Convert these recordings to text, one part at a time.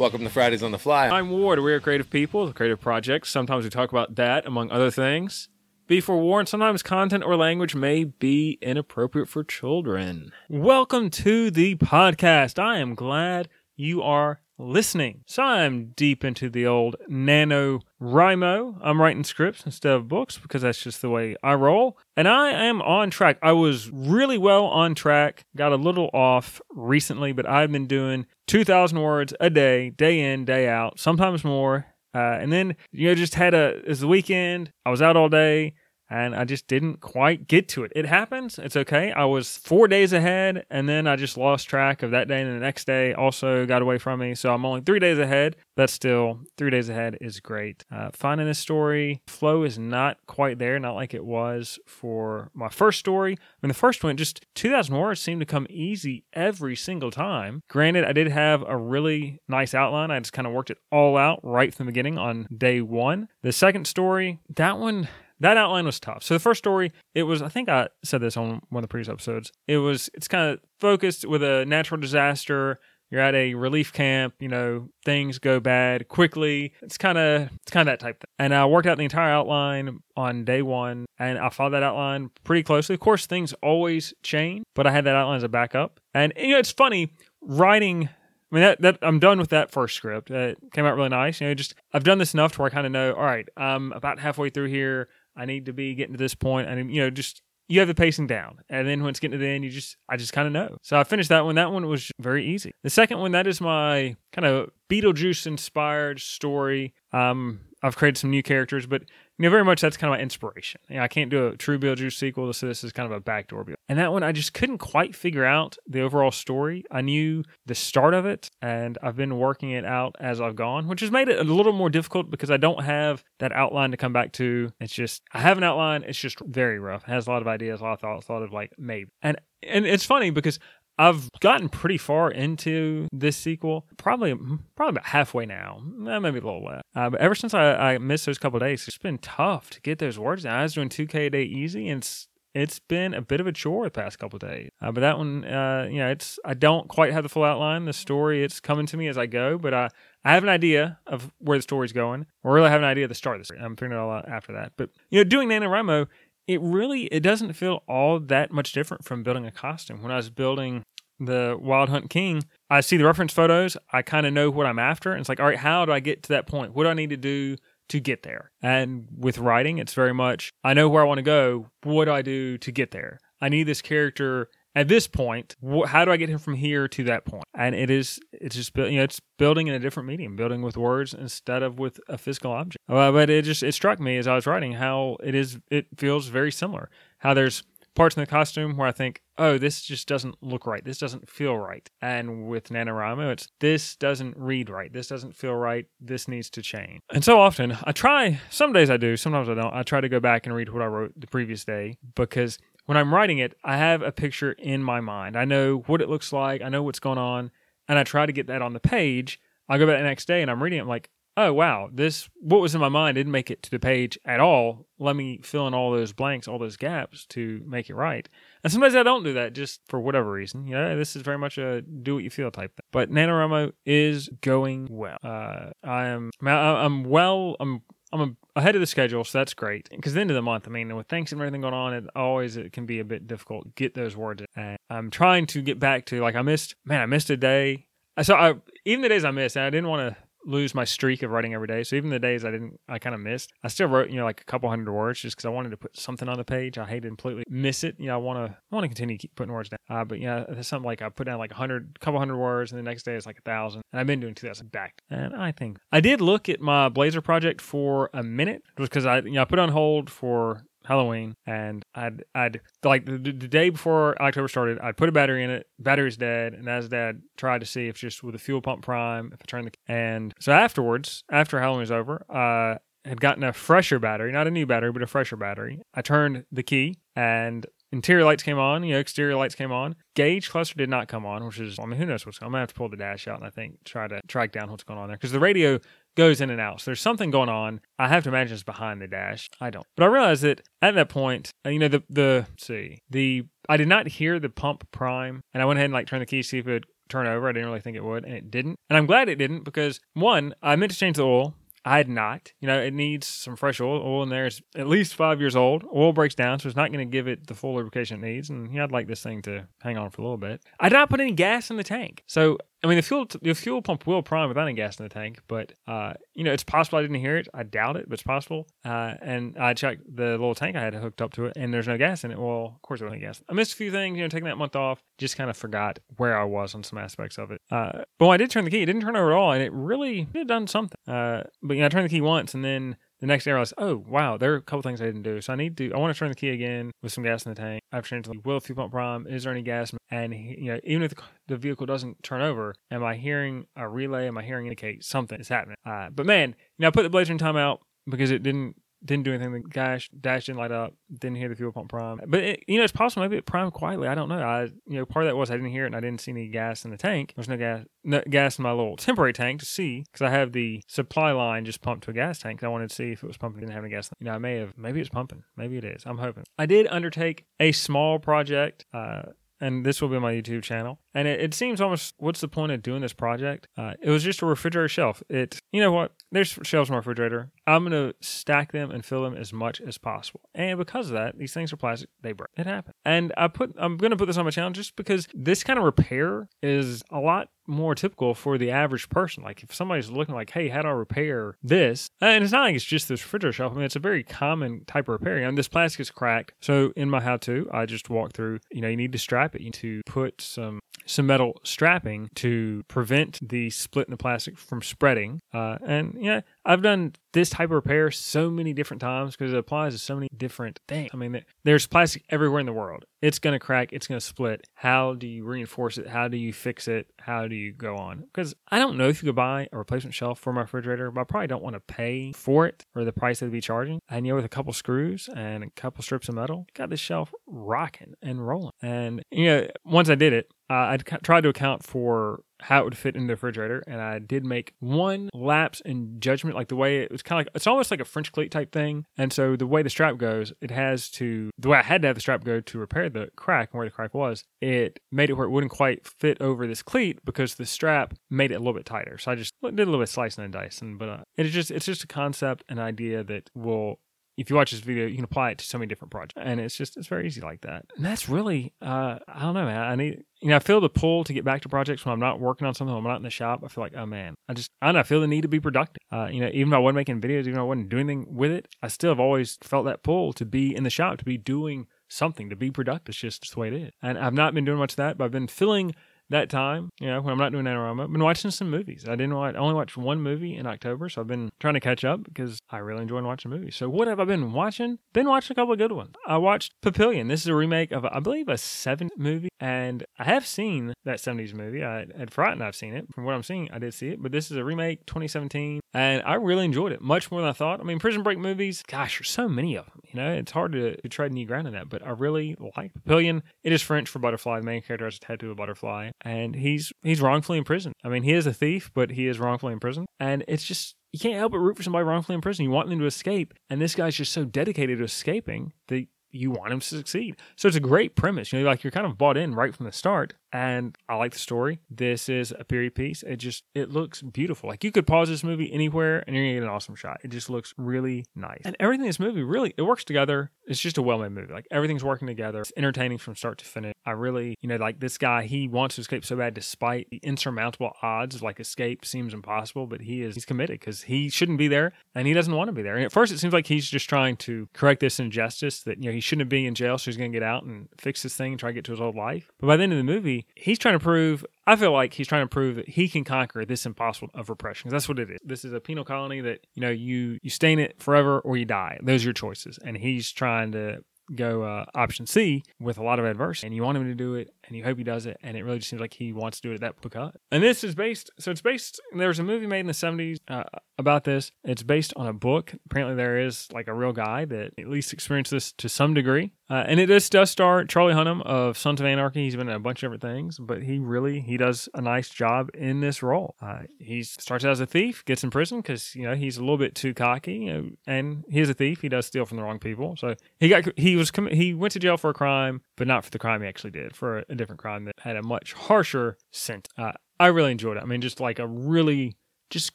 Welcome to Fridays on the Fly. I'm Ward. We are creative people, creative projects. Sometimes we talk about that, among other things. Be forewarned, sometimes content or language may be inappropriate for children. Welcome to the podcast. I am glad you are listening. So I'm deep into the old nano Rhymo. I'm writing scripts instead of books because that's just the way I roll. And I am on track. I was really well on track, got a little off recently, but I've been doing 2,000 words a day, day in, day out, sometimes more. Uh, and then, you know, just had a, it the weekend. I was out all day and I just didn't quite get to it. It happens. It's okay. I was four days ahead, and then I just lost track of that day, and the next day also got away from me. So I'm only three days ahead, but still, three days ahead is great. Uh, finding this story, flow is not quite there, not like it was for my first story. I mean, the first one, just 2,000 words seemed to come easy every single time. Granted, I did have a really nice outline. I just kind of worked it all out right from the beginning on day one. The second story, that one, that outline was tough. So the first story, it was I think I said this on one of the previous episodes. It was it's kind of focused with a natural disaster. You're at a relief camp, you know, things go bad quickly. It's kind of it's kind of that type thing. And I worked out the entire outline on day 1 and I followed that outline pretty closely. Of course, things always change, but I had that outline as a backup. And you know, it's funny writing I mean that, that I'm done with that first script. It came out really nice. You know, just I've done this enough to where I kind of know. All right, I'm about halfway through here. I need to be getting to this point. And you know, just you have the pacing down. And then when it's getting to the end, you just I just kind of know. So I finished that one. That one was very easy. The second one, that is my kind of Beetlejuice inspired story. Um, I've created some new characters, but you know, very much that's kind of my inspiration. You know, I can't do a true Beetlejuice sequel, so this is kind of a backdoor Beetlejuice. And that one, I just couldn't quite figure out the overall story. I knew the start of it, and I've been working it out as I've gone, which has made it a little more difficult because I don't have that outline to come back to. It's just I have an outline. It's just very rough. It has a lot of ideas, a lot of thoughts, a lot of like maybe. And and it's funny because I've gotten pretty far into this sequel, probably probably about halfway now, eh, maybe a little less. Uh, but ever since I, I missed those couple days, it's been tough to get those words down. I was doing 2K a day easy, and it's it's been a bit of a chore the past couple days. Uh, but that one, uh, you know, it's I don't quite have the full outline. The story, it's coming to me as I go, but I I have an idea of where the story's going. Or really have an idea of the start of the story. I'm figuring it all out after that. But you know, doing NaNoWriMo, it really it doesn't feel all that much different from building a costume. When I was building the Wild Hunt King, I see the reference photos. I kind of know what I'm after. And it's like, all right, how do I get to that point? What do I need to do to get there? And with writing, it's very much, I know where I want to go. What do I do to get there? I need this character at this point. Wh- how do I get him from here to that point? And it is, it's just, you know, it's building in a different medium, building with words instead of with a physical object. Uh, but it just, it struck me as I was writing how it is, it feels very similar. How there's parts in the costume where I think, oh, this just doesn't look right. This doesn't feel right. And with NaNoWriMo, it's this doesn't read right. This doesn't feel right. This needs to change. And so often I try, some days I do, sometimes I don't. I try to go back and read what I wrote the previous day because when I'm writing it, I have a picture in my mind. I know what it looks like, I know what's going on, and I try to get that on the page. I go back the next day and I'm reading it, I'm like, oh wow, this what was in my mind didn't make it to the page at all. Let me fill in all those blanks, all those gaps to make it right. And sometimes I don't do that just for whatever reason. You know, this is very much a do what you feel type thing. But NaNoWriMo is going well. Uh, I am I'm well I'm I'm ahead of the schedule, so that's great. Because the end of the month, I mean, with things and everything going on, it always it can be a bit difficult get those words. And I'm trying to get back to like I missed, man, I missed a day. So I even the days I missed, and I didn't want to lose my streak of writing every day. So even the days I didn't, I kind of missed. I still wrote, you know, like a couple hundred words just because I wanted to put something on the page. I hated to completely miss it. You know, I want to, I want to continue keep putting words down. Uh, but yeah, there's something like I put down like a hundred, couple hundred words, and the next day it's like a thousand. And I've been doing two thousand back. And I think I did look at my Blazer project for a minute, just because I, you know, I put on hold for Halloween, and I'd I'd like the, the, day before October started, I'd put a battery in it. Battery's dead, and as Dad tried to see if just with a fuel pump prime, if I turned the and so afterwards, after Halloween was over, uh, had gotten a fresher battery, not a new battery, but a fresher battery. I turned the key, and interior lights came on, you know, exterior lights came on. Gauge cluster did not come on, which is, I mean, who knows what's going. I'm going to have to pull the dash out and I think try to track down what's going on there because the radio goes in and out. So there's something going on. I have to imagine it's behind the dash. I don't. But I realized that at that point, uh, you know, the, the, see, the, I did not hear the pump prime and I went ahead and like turned the key, to see if it would turn over. I didn't really think it would, and it didn't. And I'm glad it didn't because one, I meant to change the oil. I had not. You know, it needs some fresh oil. Oil in there is at least five years old. Oil breaks down, so it's not going to give it the full lubrication it needs. And yeah, I'd like this thing to hang on for a little bit. I did not put any gas in the tank, so I mean, the fuel the fuel pump will prime without any gas in the tank, but uh, you know, it's possible I didn't hear it. I doubt it, but it's possible. Uh, and I checked the little tank I had hooked up to it, and there's no gas in it. Well, of course, there wasn't gas. I missed a few things. You know, taking that month off, just kind of forgot where I was on some aspects of it. Uh, but when I did turn the key, it didn't turn over at all, and it really did done something. Uh, but you know, I turned the key once, and then the next day I was, oh wow, there are a couple things I didn't do. So I need to, I want to turn the key again with some gas in the tank. I've changed the will fuel pump prime. Is there any gas? And you know, even if the vehicle doesn't turn over, am I hearing a relay? Am I hearing indicate something is happening? Uh, but man, you know, I put the Blazer in timeout because it didn't didn't do anything. The dash dash didn't light up. Didn't hear the fuel pump prime. But it, you know, it's possible maybe it primed quietly. I don't know. I you know part of that was I didn't hear it and I didn't see any gas in the tank. There's no gas no gas in my little temporary tank to see because I have the supply line just pumped to a gas tank. I wanted to see if it was pumping. Didn't have any gas. You know, I may have maybe it's pumping. Maybe it is. I'm hoping. I did undertake a small project. Uh, and this will be my YouTube channel. And it, it seems almost what's the point of doing this project? Uh, it was just a refrigerator shelf. It, you know what? There's shelves in my refrigerator. I'm gonna stack them and fill them as much as possible. And because of that, these things are plastic. They break. It happened. And I put, I'm gonna put this on my channel just because this kind of repair is a lot more typical for the average person. Like if somebody's looking like, hey, how do I repair this? And it's not like it's just this refrigerator shelf. I mean, it's a very common type of repair. And this plastic is cracked. So in my how-to, I just walk through. You know, you need to strap it. You need to put some some metal strapping to prevent the split in the plastic from spreading. Uh, and yeah, I've done this type of repair so many different times because it applies to so many different things. I mean, there's plastic everywhere in the world. It's going to crack, it's going to split. How do you reinforce it? How do you fix it? How do you go on? Because I don't know if you could buy a replacement shelf for my refrigerator, but I probably don't want to pay for it or the price they'd be charging. And you know, with a couple screws and a couple strips of metal, got this shelf rocking and rolling. And you know, once I did it, uh, I tried to account for how it would fit in the refrigerator, and I did make one lapse in judgment, like the way it was kind of like it's almost like a French cleat type thing. And so the way the strap goes, it has to the way I had to have the strap go to repair the crack and where the crack was, it made it where it wouldn't quite fit over this cleat because the strap made it a little bit tighter. So I just did a little bit slicing and dicing, but uh, it's just it's just a concept, an idea that will if you watch this video, you can apply it to so many different projects, and it's just it's very easy like that. And that's really, uh, I don't know, man. I need, you know, I feel the pull to get back to projects when I'm not working on something, when I'm not in the shop. I feel like, oh man, I just, I don't know, I feel the need to be productive. Uh, you know, even if I wasn't making videos, even if I wasn't doing anything with it, I still have always felt that pull to be in the shop, to be doing something, to be productive. It's just, it's the way it is. And I've not been doing much of that, but I've been filling that time, you know, when I'm not doing NaNoWriMo, I've been watching some movies. I didn't watch, I only watched one movie in October, so I've been trying to catch up because I really enjoy watching movies. So what have I been watching? Been watching a couple of good ones. I watched Papillon. This is a remake of, I believe, a 70s movie, and I have seen that 70s movie. I had forgotten I've seen it. From what I'm seeing, I did see it, but this is a remake, 2017, and I really enjoyed it much more than I thought. I mean, Prison Break movies, gosh, there's so many of them. You know, it's hard to, to tread new ground in that, but I really like Papillon. It is French for butterfly. The main character has a tattoo of a butterfly, and he's he's wrongfully imprisoned. I mean, he is a thief, but he is wrongfully imprisoned. And it's just, you can't help but root for somebody wrongfully in prison. You want them to escape. And this guy's just so dedicated to escaping that you want him to succeed. So it's a great premise. You know, like you're kind of bought in right from the start and I like the story. This is a period piece. It just it looks beautiful. Like you could pause this movie anywhere and you're gonna get an awesome shot. It just looks really nice. And everything in this movie really it works together. It's just a well made movie. Like everything's working together. It's entertaining from start to finish. I really, you know, like this guy, he wants to escape so bad despite the insurmountable odds. Like escape seems impossible, but he is he's committed because he shouldn't be there and he doesn't want to be there. And at first it seems like he's just trying to correct this injustice that, you know, he shouldn't be in jail, so he's gonna get out and fix this thing and try to get to his old life. But by the end of the movie, he's trying to prove I feel like he's trying to prove that he can conquer this impossible of repression. That's what it is. This is a penal colony that you know you you stay in it forever or you die. Those are your choices, and he's trying to go uh, option C with a lot of adversity, and you want him to do it, and you hope he does it, and it really just seems like he wants to do it at that because. And this is based, so it's based. There was a movie made in the '70s uh, about this. It's based on a book. Apparently, there is like a real guy that at least experienced this to some degree. Uh, and it does, does star Charlie Hunnam of Sons of Anarchy. He's been in a bunch of different things, but he really he does a nice job in this role. Uh, he starts out as a thief, gets in prison because you know he's a little bit too cocky, you know, and he's a thief. He does steal from the wrong people, so he got he was he went to jail for a crime, but not for the crime he actually did, for a, a different crime that had a much harsher sentence. Uh, I really enjoyed it. I mean, just like a really just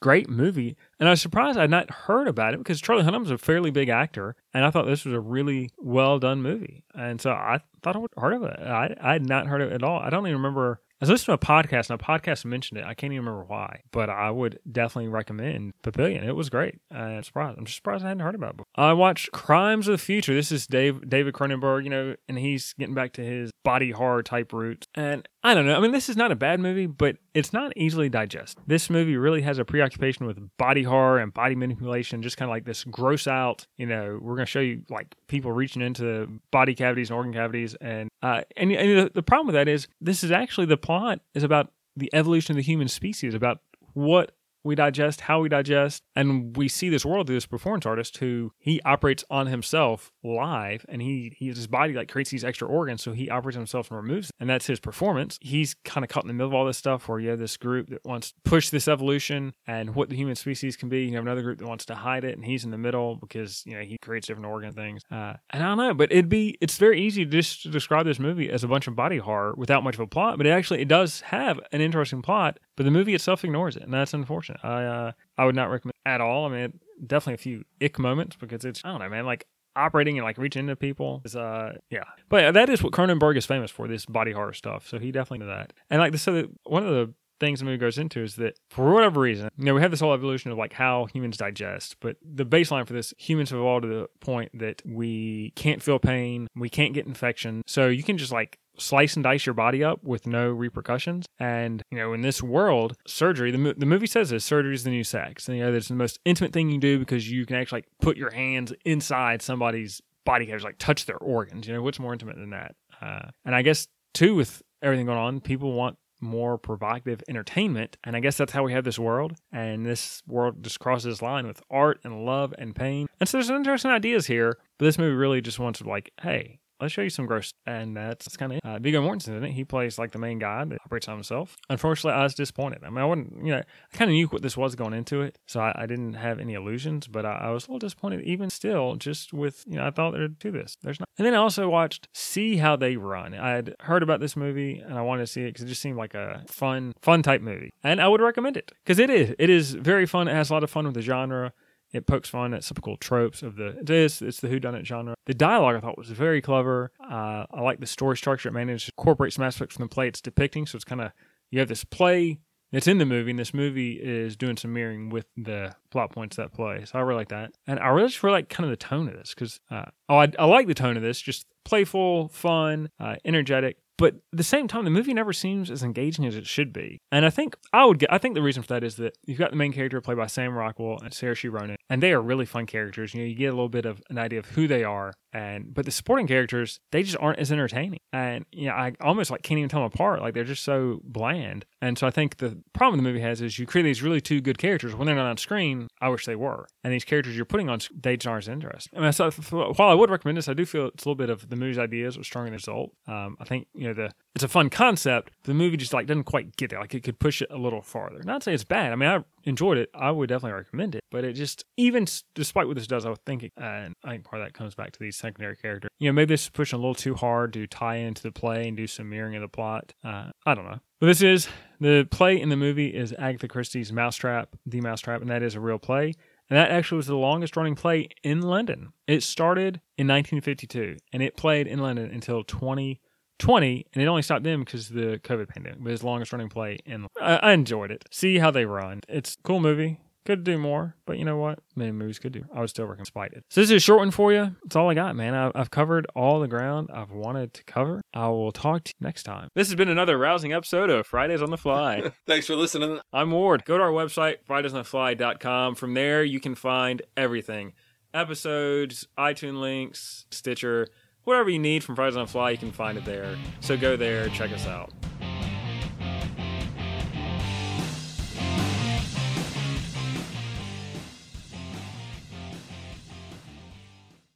great movie. And I was surprised I'd not heard about it because Charlie Hunnam's a fairly big actor, and I thought this was a really well done movie. And so I thought I would heard of it. I I had not heard of it at all. I don't even remember I was listening to a podcast and a podcast mentioned it. I can't even remember why, but I would definitely recommend Papillon. It was great. I'm surprised. I'm just surprised I hadn't heard about it. Before. I watched Crimes of the Future. This is Dave David Cronenberg, you know, and he's getting back to his body horror type roots. And I don't know. I mean, this is not a bad movie, but it's not easily digested. This movie really has a preoccupation with body horror and body manipulation, just kind of like this gross out. You know, we're going to show you like people reaching into body cavities and organ cavities, and uh, and, and the, the problem with that is this is actually the plot is about the evolution of the human species, about what we digest, how we digest, and we see this world through this performance artist who he operates on himself live, and he, he his body like creates these extra organs, so he operates on himself and removes, and that's his performance. He's kind of caught in the middle of all this stuff, where you have this group that wants to push this evolution and what the human species can be. You have another group that wants to hide it, and he's in the middle because you know he creates different organ things. Uh, and I don't know, but it'd be it's very easy to just describe this movie as a bunch of body horror without much of a plot, but it actually it does have an interesting plot but the movie itself ignores it, and that's unfortunate. I uh, I would not recommend at all. I mean, definitely a few ick moments because it's I don't know, man. Like operating and like reaching into people is uh yeah but that is what cronenberg is famous for this body horror stuff so he definitely did that and like so one of the things the movie goes into is that for whatever reason, you know, we have this whole evolution of like how humans digest, but the baseline for this, humans have evolved to the point that we can't feel pain, we can't get infection. So you can just like slice and dice your body up with no repercussions. And, you know, in this world, surgery, the, the movie says this surgery is the new sex. And, you know, it's the most intimate thing you do because you can actually like put your hands inside somebody's body cavity, like touch their organs. You know, what's more intimate than that? Uh, and I guess, too, with everything going on, people want more provocative entertainment. And I guess that's how we have this world. And this world just crosses this line with art and love and pain. And so there's some interesting ideas here, but this movie really just wants to like, hey, let's show you some gross. And that's, kind of it. Uh, Viggo Mortensen in it. He plays like the main guy that operates on himself. Unfortunately, I was disappointed. I mean, I wouldn't, you know, I kind of knew what this was going into it. So I, I didn't have any illusions, but I, I, was a little disappointed even still, just with, you know, I thought there'd do this. There's not. And then I also watched See How They Run. I had heard about this movie and I wanted to see it because it just seemed like a fun, fun type movie. And I would recommend it because it is. It is very fun. It has a lot of fun with the genre. It pokes fun at typical tropes of the this. It's the whodunit genre. The dialogue I thought was very clever. Uh, I like the story structure. It managed to incorporate some aspects from the play it's depicting. So it's kind of you have this play that's in the movie, and this movie is doing some mirroring with the plot points that play. So I really like that, and I really just really like kind of the tone of this because uh, oh, I, I like the tone of this, just playful, fun, uh, energetic. But at the same time, the movie never seems as engaging as it should be. And I think I would get, I think the reason for that is that you've got the main character played by Sam Rockwell and Saoirse Ronan, and they are really fun characters. You know, you get a little bit of an idea of who they are, and but the supporting characters they just aren't as entertaining. And you know, I almost like can't even tell them apart. Like they're just so bland. And so I think the problem the movie has is you create these really two good characters when they're not on screen. I wish they were. And these characters you're putting on they just aren't as interesting. I mean, so while I would recommend this, I do feel it's a little bit of the movie's ideas was stronger than the result. Um, I think you the it's a fun concept. The movie just like doesn't quite get there. Like it could push it a little farther. Not say it's bad. I mean, I enjoyed it. I would definitely recommend it. But it just even despite what this does, I was thinking, and I think part of that comes back to these secondary characters. You know, maybe this is pushing a little too hard to tie into the play and do some mirroring of the plot. Uh, I don't know. But this is the play in the movie is Agatha Christie's Mousetrap, The Mousetrap, and that is a real play. And that actually was the longest running play in London. It started in 1952 and it played in London until 20 20, and it only stopped them because of the COVID pandemic. But his longest running play, and I, I, enjoyed it. See how they run. It's a cool movie. Could do more, but you know what? Many movies could do. I was still working despite it. So this is a short one for you. That's all I got, man. I, I've covered all the ground I've wanted to cover. I will talk to you next time. This has been another rousing episode of Fridays on the Fly. Thanks for listening. I'm Ward. Go to our website, fridaysonthefly.com. From there, you can find everything episodes, iTunes links, Stitcher whatever you need from Fridays on Fly, you can find it there. So go there, check us out.